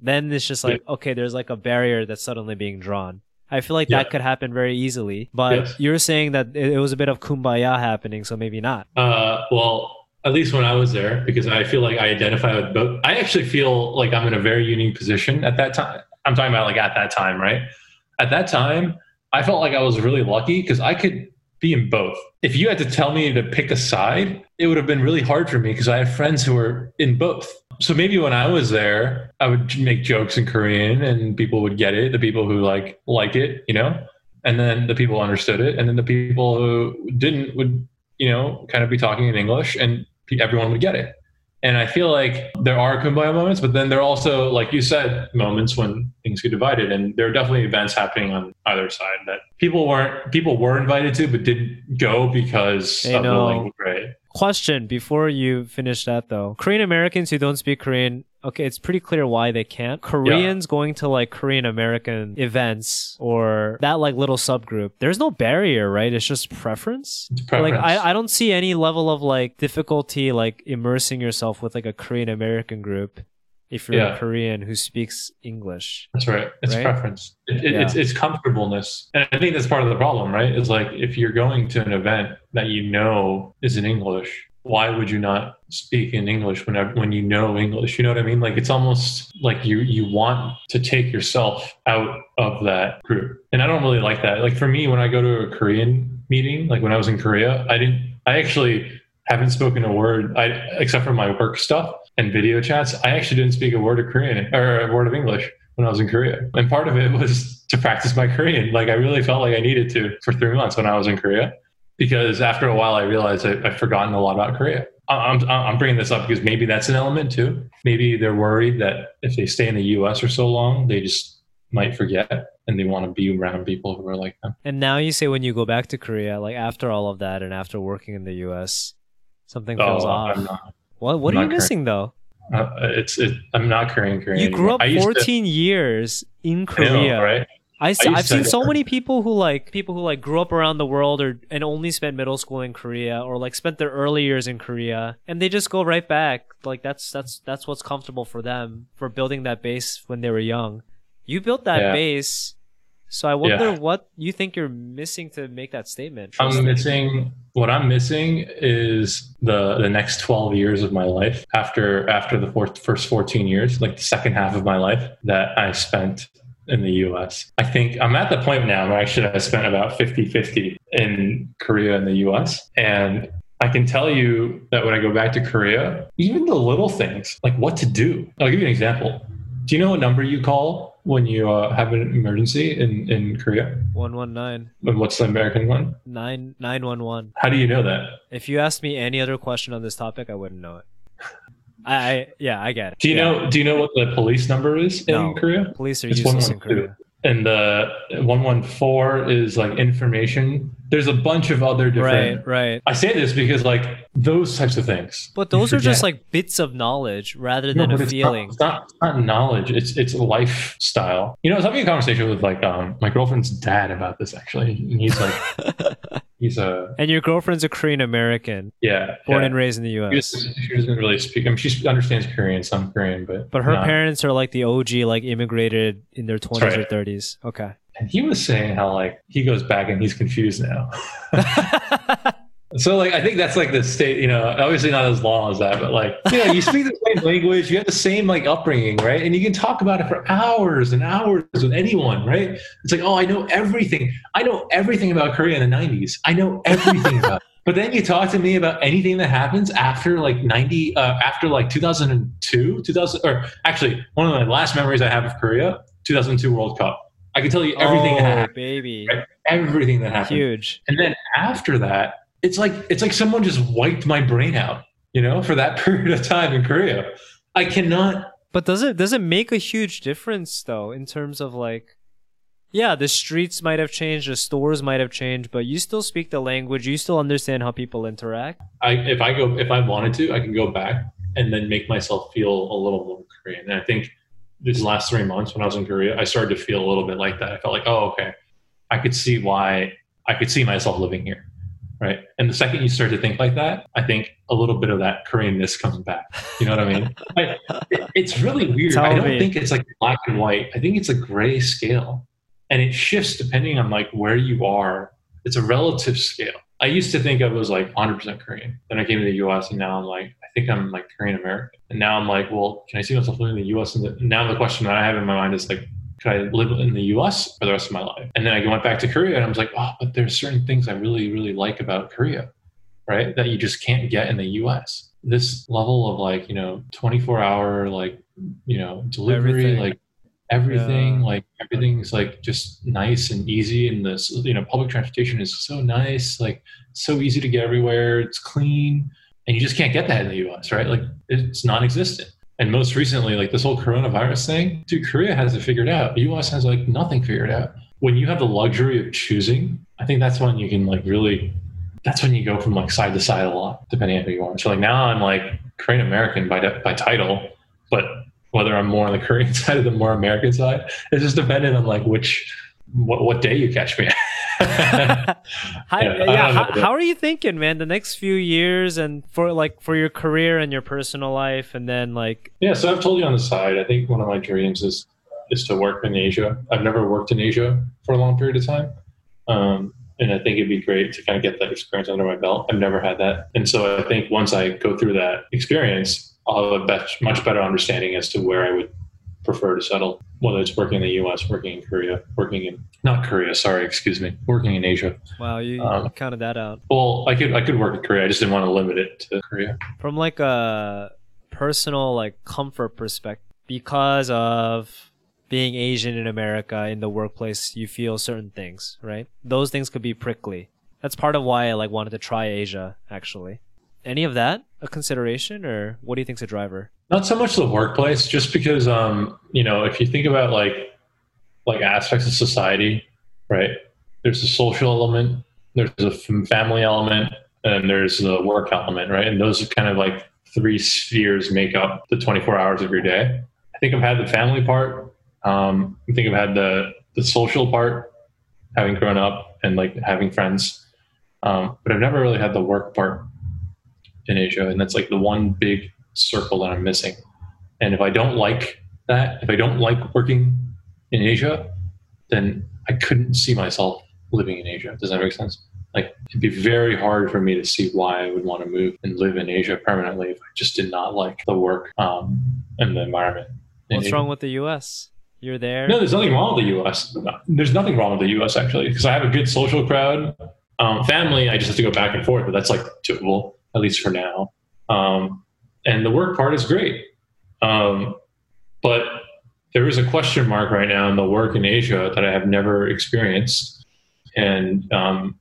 Then it's just like, okay, there's like a barrier that's suddenly being drawn. I feel like that could happen very easily. But Yes. you're saying that it, it was a bit of kumbaya happening, so maybe not. Uh, well, at least when I was there, because I feel like I identify with both. I actually feel like I'm in a very unique position at that time. I'm talking about like at that time, right? At that time, I felt like I was really lucky because I could be in both. If you had to tell me to pick a side, it would have been really hard for me because I have friends who are in both. So maybe when I was there, I would make jokes in Korean and people would get it. The people who like like it, you know, and then the people understood it, and then the people who didn't would, you know, kind of be talking in English, and everyone would get it. And I feel like there are kumbaya moments, but then there are also, like you said, moments when things get divided. And there are definitely events happening on either side that people weren't people were invited to, but didn't go because They of the language, right? Question before you finish that though. Korean Americans who don't speak Korean, okay, it's pretty clear why they can't. Koreans going to like Korean American events or that like little subgroup, there's no barrier, right? It's just preference. It's preference. Like I, I don't see any level of like difficulty like immersing yourself with like a Korean American group if you're Yeah. a Korean who speaks English. That's right. It's Right? preference. It, it, Yeah. It's it's comfortableness, and I think that's part of the problem, right? It's like if you're going to an event that you know is in English, why would you not speak in English whenever when you know English? You know what I mean? Like it's almost like you you want to take yourself out of that group, and I don't really like that. Like for me, when I go to a Korean meeting, like when I was in Korea, I didn't. I actually haven't spoken a word, I except for my work stuff and video chats. I actually didn't speak a word of Korean or a word of English when I was in Korea. And part of it was to practice my Korean. Like I really felt like I needed to for three months when I was in Korea, because after a while I realized I, I've forgotten a lot about Korea. I'm, I'm bringing this up because maybe that's an element too. Maybe they're worried that if they stay in the U.S. for so long, they just might forget and they want to be around people who are like them. And now you say when you go back to Korea, like after all of that and after working in the US, something oh, feels Oh, off. What what I'm are you Korean. missing though? Uh, it's it, I'm not Korean Korean. You grew up I used to- 14 years in I know, Korea. right? I used have seen so many people who like people who like grew up around the world or and only spent middle school in Korea or like spent their early years in Korea and they just go right back. Like that's that's that's what's comfortable for them for building that base when they were young. You built that Yeah. base. So I wonder Yeah. what you think you're missing to make that statement. I'm missing what I'm missing is the the next 12 years of my life after after the fourth, first 14 years, like the second half of my life that I spent in the US. I think I'm at the point now where I should have spent about 50-50 in Korea and the US. And I can tell you that when I go back to Korea, even the little things, like what to do. I'll give you an example. Do you know what number you call when you uh, have an emergency in, in Korea? 119 And What's the American one? 9 911. How do you know that? If you asked me any other question on this topic, I wouldn't know it. I, I yeah, I get it. Do you Yeah. know Do you know what the police number is in No. Korea? Police are It's useless in Korea. And the one four is like information. There's a bunch of other different. Right, right. I say this because like those types of things. But those are just like bits of knowledge rather than but a it's feeling. Not, it's, not, it's not knowledge. It's it's a lifestyle. You know, I was having a conversation with like um my girlfriend's dad about this actually. And he's like he's a and your girlfriend's a Korean American, yeah born yeah. and raised in the She U.S. doesn't, she doesn't really speak. I mean, she understands Korean, some Korean, but But her not. parents are like the OG, like immigrated in their 20s or 30s. Okay. And he was saying how like he goes back and he's confused now. So like I think that's like the state, you know, obviously not as long as that, but like you know, you speak the same language, you have the same like upbringing, right? And you can talk about it for hours and hours with anyone, right? It's like, oh, I know everything. I know everything about Korea in the '90s. I know everything about. It. But then you talk to me about anything that happens after like 90, uh, after like 2002, 2000, or actually one of my last memories I have of Korea, 2002 World Cup. I can tell you everything that oh, happened, baby. Right. everything that happened. Huge. And then after that, it's like it's like someone just wiped my brain out, you know, for that period of time in Korea. I cannot But does it does it make a huge difference though in terms of like yeah, the streets might have changed, the stores might have changed, but you still speak the language, you still understand how people interact. I if I go if I wanted to, I can go back and then make myself feel a little more Korean. And I think these last three months when I was in Korea, I started to feel a little bit like that. I felt like, oh, okay, I could see why I could see myself living here. Right. And the second you start to think like that, I think a little bit of that Koreanness comes back. You know what I mean? I, it, it's really weird. Tell I don't me. think it's like black and white. I think it's a gray scale. And it shifts depending on like where you are. It's a relative scale. I used to think I was like 100% Korean. Then I came to the US and now I'm like, I think I'm like Korean American. And now I'm like, well, can I see myself living in the US? And the, now the question that I have in my mind is like, could I live in the US for the rest of my life? And then I went back to Korea and I was like, oh, but there's certain things I really, really like about Korea, right? That you just can't get in the US. This level of like, you know, 24 hour, like, you know, delivery, Everything. like everything, Yeah. like everything's like just nice and easy. And this, you know, public transportation is so nice, like so easy to get everywhere. It's clean. And you just can't get that in the US, right? Like it's non existent. And most recently, like this whole coronavirus thing, dude, Korea has it figured out. The US has like nothing figured out. When you have the luxury of choosing, I think that's when you can like really, that's when you go from like side to side a lot, depending on who you are. So like now I'm like Korean American by, de- by title, but whether I'm more on the Korean side or the more American side, it's just dependent on like which, what, what day you catch me. how, I yeah, how, how are you thinking, man? The next few years and for like for your career and your personal life and then like Yeah, so I've told you on the side. I think one of my dreams is is to work in Asia. I've never worked in Asia for a long period of time, um, and I think it'd be great to kind of get that experience under my belt. I've never had that, and so I think once I go through that experience, I'll have a much better understanding as to where I would prefer to settle, whether it's working in the U.S., working in Korea, working in not Korea, sorry, excuse me, working in Asia. wow, you Um, counted that out. Well, I could I could work in Korea. I just didn't want to limit it to Korea. From like a personal like comfort perspective because of being Asian in America in the workplace, you feel certain things, right? Those things could be prickly. That's part of why I like wanted to try Asia actually. Any of that a consideration or what do you think's a driver? Not so much the workplace, just because um, you know, if you think about like like aspects of society, right? There's a social element, there's a family element, and there's the work element, right? And those are kind of like three spheres make up the 24 hours of your day. I think I've had the family part. Um, I think I've had the the social part, having grown up and like having friends, um, but I've never really had the work part in Asia, and that's like the one big circle that I'm missing. And if I don't like that, if I don't like working in Asia, then I couldn't see myself living in Asia. Does that make sense? Like it'd be very hard for me to see why I would want to move and live in Asia permanently if I just did not like the work um, and the environment. What's Asia. wrong with the US? You're there. No, there's nothing wrong with the U.S. There's nothing wrong with the U.S. actually, because I have a good social crowd. Um, family, I just have to go back and forth, but that's like doable at least for now. Um, and the work part is great, um, but there is a question mark right now in the work in Asia that I have never experienced, and um,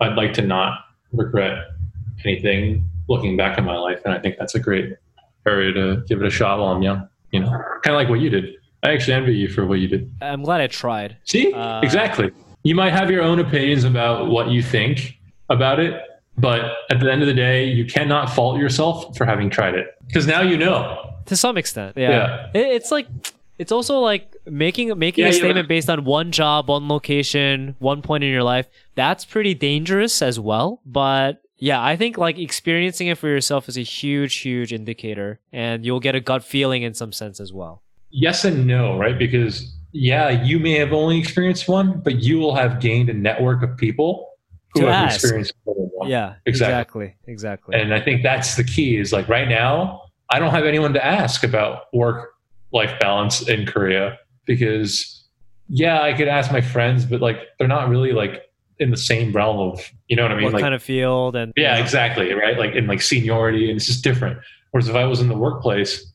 I'd like to not regret anything looking back in my life, and I think that's a great area to give it a shot while I'm young. You know, kind of like what you did. I actually envy you for what you did. I'm glad I tried. See, Uh, exactly. You might have your own opinions about what you think about it, but at the end of the day, you cannot fault yourself for having tried it because now you know. To some extent, yeah. Yeah. It, it's like it's also like making making Yeah, a statement based on one job, one location, one point in your life. That's pretty dangerous as well. But yeah, I think like experiencing it for yourself is a huge, huge indicator, and you'll get a gut feeling in some sense as well. Yes and no, right? Because yeah, you may have only experienced one, but you will have gained a network of people who To have ask. experienced more than one. Yeah, Exactly. exactly, exactly. And I think that's the key is like right now, I don't have anyone to ask about work life balance in Korea because yeah, I could ask my friends, but like they're not really like in the same realm of you know what I mean? what like kind of field and yeah, exactly, right? Like in like seniority and it's just different. Whereas if I was in the workplace,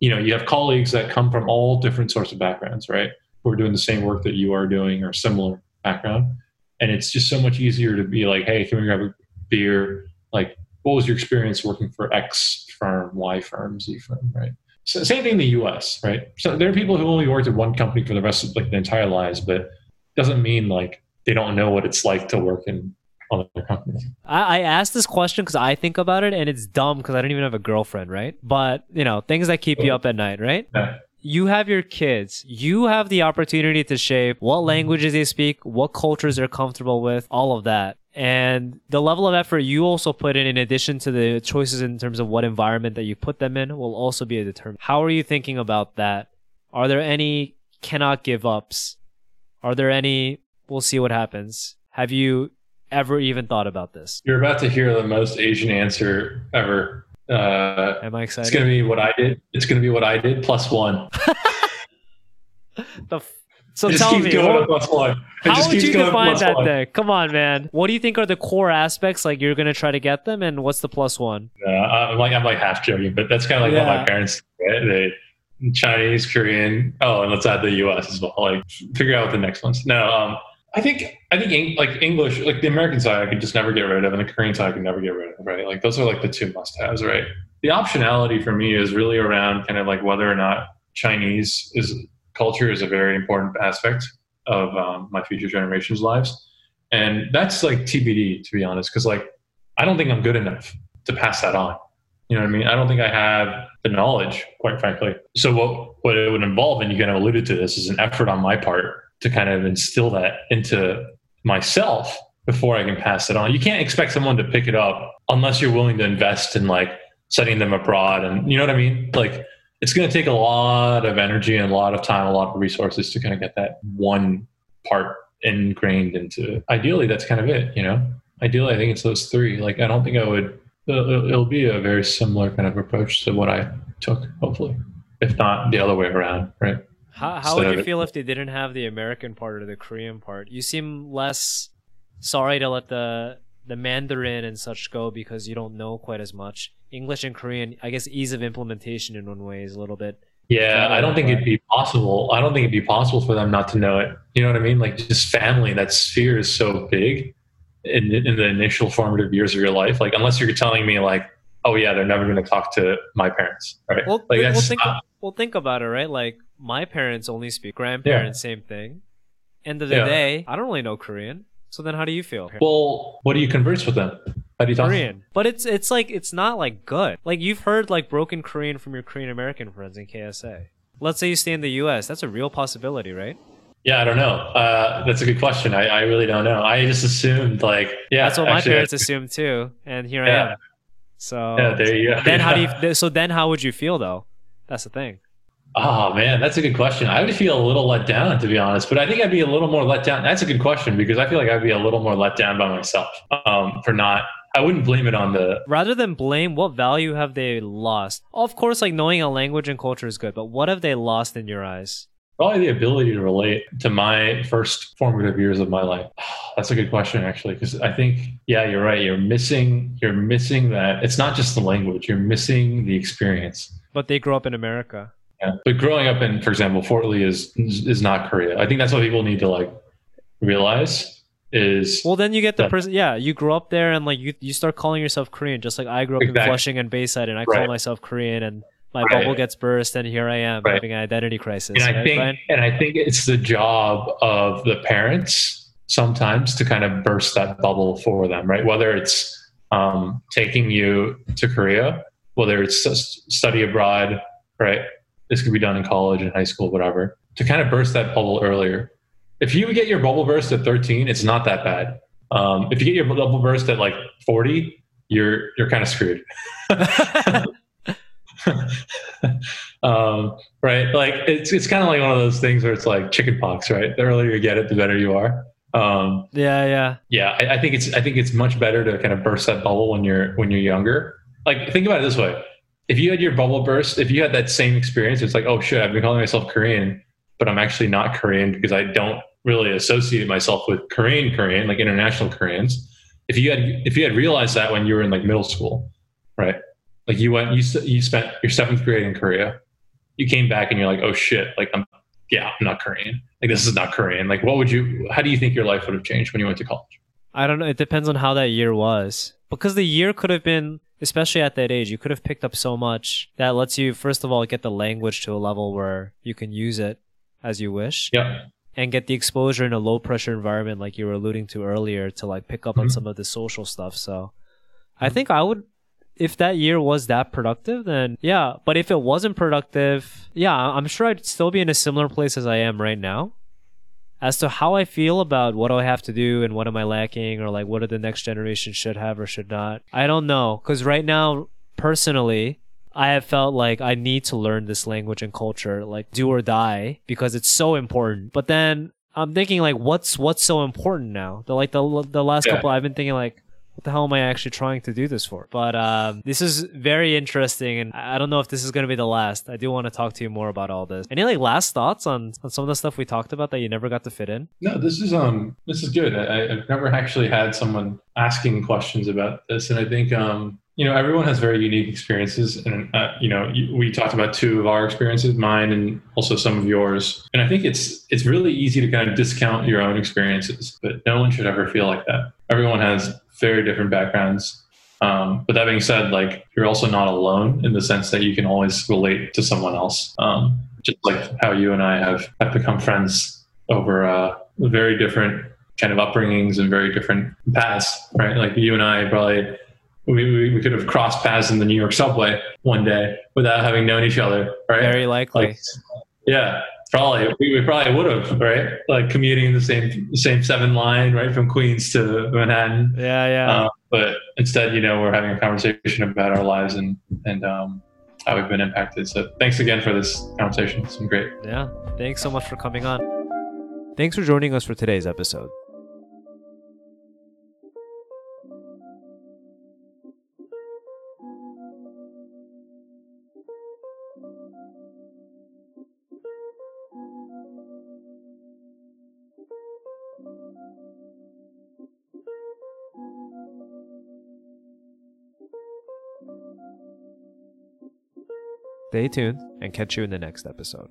you know, you have colleagues that come from all different sorts of backgrounds, right? Who are doing the same work that you are doing or similar background. And it's just so much easier to be like, hey, can we grab a beer? Like, what was your experience working for X firm, Y firm, Z firm, right? So same thing in the US, right? So there are people who only worked at one company for the rest of like their entire lives, but doesn't mean like they don't know what it's like to work in other companies. I, I asked this question because I think about it, and it's dumb because I don't even have a girlfriend, right? But you know, things that keep you oh. up at night, right? Yeah. You have your kids. You have the opportunity to shape what mm-hmm. languages they speak, what cultures they're comfortable with, all of that. And the level of effort you also put in, in addition to the choices in terms of what environment that you put them in, will also be a determinant. How are you thinking about that? Are there any cannot give ups? Are there any we'll see what happens? Have you ever even thought about this? You're about to hear the most Asian answer ever. Uh, Am I excited? it's going to be what I did. It's going to be what I did plus one. The f- so It tell me, going what- plus one. It How would you define that one. then? Come on, man. What do you think are the core aspects like you're gonna try to get them, and what's the plus one? Uh, I'm like I'm like half joking, but that's kind of like what my parents did. Right? They Chinese, Korean. Oh, and let's add the U.S. as well. Like figure out what the next ones. No, um, I think I think like English, like the American side, I could just never get rid of, and the Korean side I could never get rid of. Right? Like those are like the two must-haves. Right? The optionality for me is really around kind of like whether or not Chinese is culture is a very important aspect of um, my future generations' lives, and that's like TBD to be honest, because like I don't think I'm good enough to pass that on. You know what I mean? I don't think I have the knowledge, quite frankly. So what what it would involve, and you kind of alluded to this, is an effort on my part to kind of instill that into myself before I can pass it on. You can't expect someone to pick it up unless you're willing to invest in like setting them abroad, and you know what I mean? Like it's going to take a lot of energy and a lot of time, a lot of resources to kind of get that one part ingrained into. Ideally, that's kind of it. You know, ideally, I think it's those three. Like I don't think I would it'll, it'll be a very similar kind of approach to what I took, hopefully, if not the other way around, right? How how So would you feel if they didn't have the American part or the Korean part? You seem less sorry to let the the Mandarin and such go because you don't know quite as much. English and Korean, I guess, ease of implementation in one way is a little bit. Yeah, I don't think it'd be possible. I don't think it'd be possible for them not to know it. You know what I mean? Like just family, that sphere is so big in, in the initial formative years of your life. Like unless you're telling me like, oh yeah, they're never going to talk to my parents, right? Well, like well, think not- well think about it, right? Like my parents only speak grandparents, same thing. End of the Yeah. day, I don't really know Korean. So then, how do you feel? well, what do you converse with them? How do you talk? Korean, but it's it's like it's not like good. Like you've heard like broken Korean from your Korean American friends in KSA. Let's say you stay in the U.S. That's a real possibility, right? Yeah, I don't know. Uh, that's a good question. I, I really don't know. I just assumed like, yeah, That's what my actually, parents assumed too, and here I am. So Yeah, there you go. then how do you? So then how would you feel though? That's the thing. Oh man, that's a good question. I would feel a little let down, to be honest. But I think I'd be a little more let down. That's a good question because I feel like I'd be a little more let down by myself um, for not. I wouldn't blame it on the. Rather than blame, what value have they lost? Of course, like knowing a language and culture is good, but what have they lost in your eyes? Probably the ability to relate to my first formative years of my life. That's a good question, actually, because I think, yeah, you're right. You're missing. You're missing that. It's not just the language. You're missing the experience. But they grew up in America. Yeah. But growing up in, for example, Fort Lee is is not Korea. I think that's what people need to like realize is Well, then you get the person. Yeah, you grow up there and like you you start calling yourself Korean, just like I grew up in Flushing and Bayside, and I call myself Korean, and my Right. bubble gets burst, and here I am Right. having an identity crisis. and I think Brian? and I think it's the job of the parents sometimes to kind of burst that bubble for them, right? Whether it's um, taking you to Korea, whether it's s- study abroad, right? This could be done in college and high school, whatever. To kind of burst that bubble earlier. If you get your bubble burst at 13, it's not that bad. Um, if you get your bubble burst at like 40, you're you're kind of screwed. um, right? Like it's it's kind of like one of those things where it's like chicken pox, right? The earlier you get it, the better you are. Um, yeah, yeah, yeah, I, I think it's I think it's much better to kind of burst that bubble when you're when you're younger. Like think about it this way: if you had your bubble burst, if you had that same experience, it's like, oh shit, I've been calling myself Korean, but I'm actually not Korean because I don't really associate myself with Korean Korean, like international Koreans. If you had if you had realized that when you were in like middle school, right? Like you went you you spent your seventh grade in Korea, you came back and you're like, oh shit, like I'm yeah, I'm not Korean. Like this is not Korean. Like what would you? How do you think your life would have changed when you went to college? I don't know. It depends on how that year was. Because the year could have been, especially at that age, you could have picked up so much that lets you, first of all, get the language to a level where you can use it as you wish Yeah. and get the exposure in a low pressure environment, like you were alluding to earlier, to like pick up on Mhm. some of the social stuff. So I think I would, if that year was that productive, then yeah. But if it wasn't productive, yeah, I'm sure I'd still be in a similar place as I am right now. As to how I feel about what do I have to do and what am I lacking or like what are the next generation should have or should not, I don't know. Because right now, personally, I have felt like I need to learn this language and culture, like do or die, because it's so important. But then I'm thinking like, what's what's so important now? The like the the last Yeah. couple, I've been thinking like, what the hell am I actually trying to do this for? But um, this is very interesting, and I don't know if this is gonna be the last. I do want to talk to you more about all this. Any like last thoughts on on some of the stuff we talked about that you never got to fit in? No, this is um this is good. I, I've never actually had someone asking questions about this, and I think um you know everyone has very unique experiences, and uh, you know we talked about two of our experiences, mine and also some of yours, and I think it's it's really easy to kind of discount your own experiences, but no one should ever feel like that. Everyone has very different backgrounds. Um, but that being said, like you're also not alone in the sense that you can always relate to someone else. Um, just like how you and I have, have become friends over uh, very different kind of upbringings and very different paths, right? Like you and I probably we, we, could have crossed paths in the New York subway one day without having known each other, right? Very likely. like yeah probably we, we probably would have right like commuting the same same seven line right from queens to manhattan yeah, yeah. uh, but instead you know we're having a conversation about our lives and and um, how we've been impacted so thanks again for this conversation it's been great Yeah. Thanks so much for coming on. Thanks for joining us for today's episode. Stay tuned and catch you in the next episode.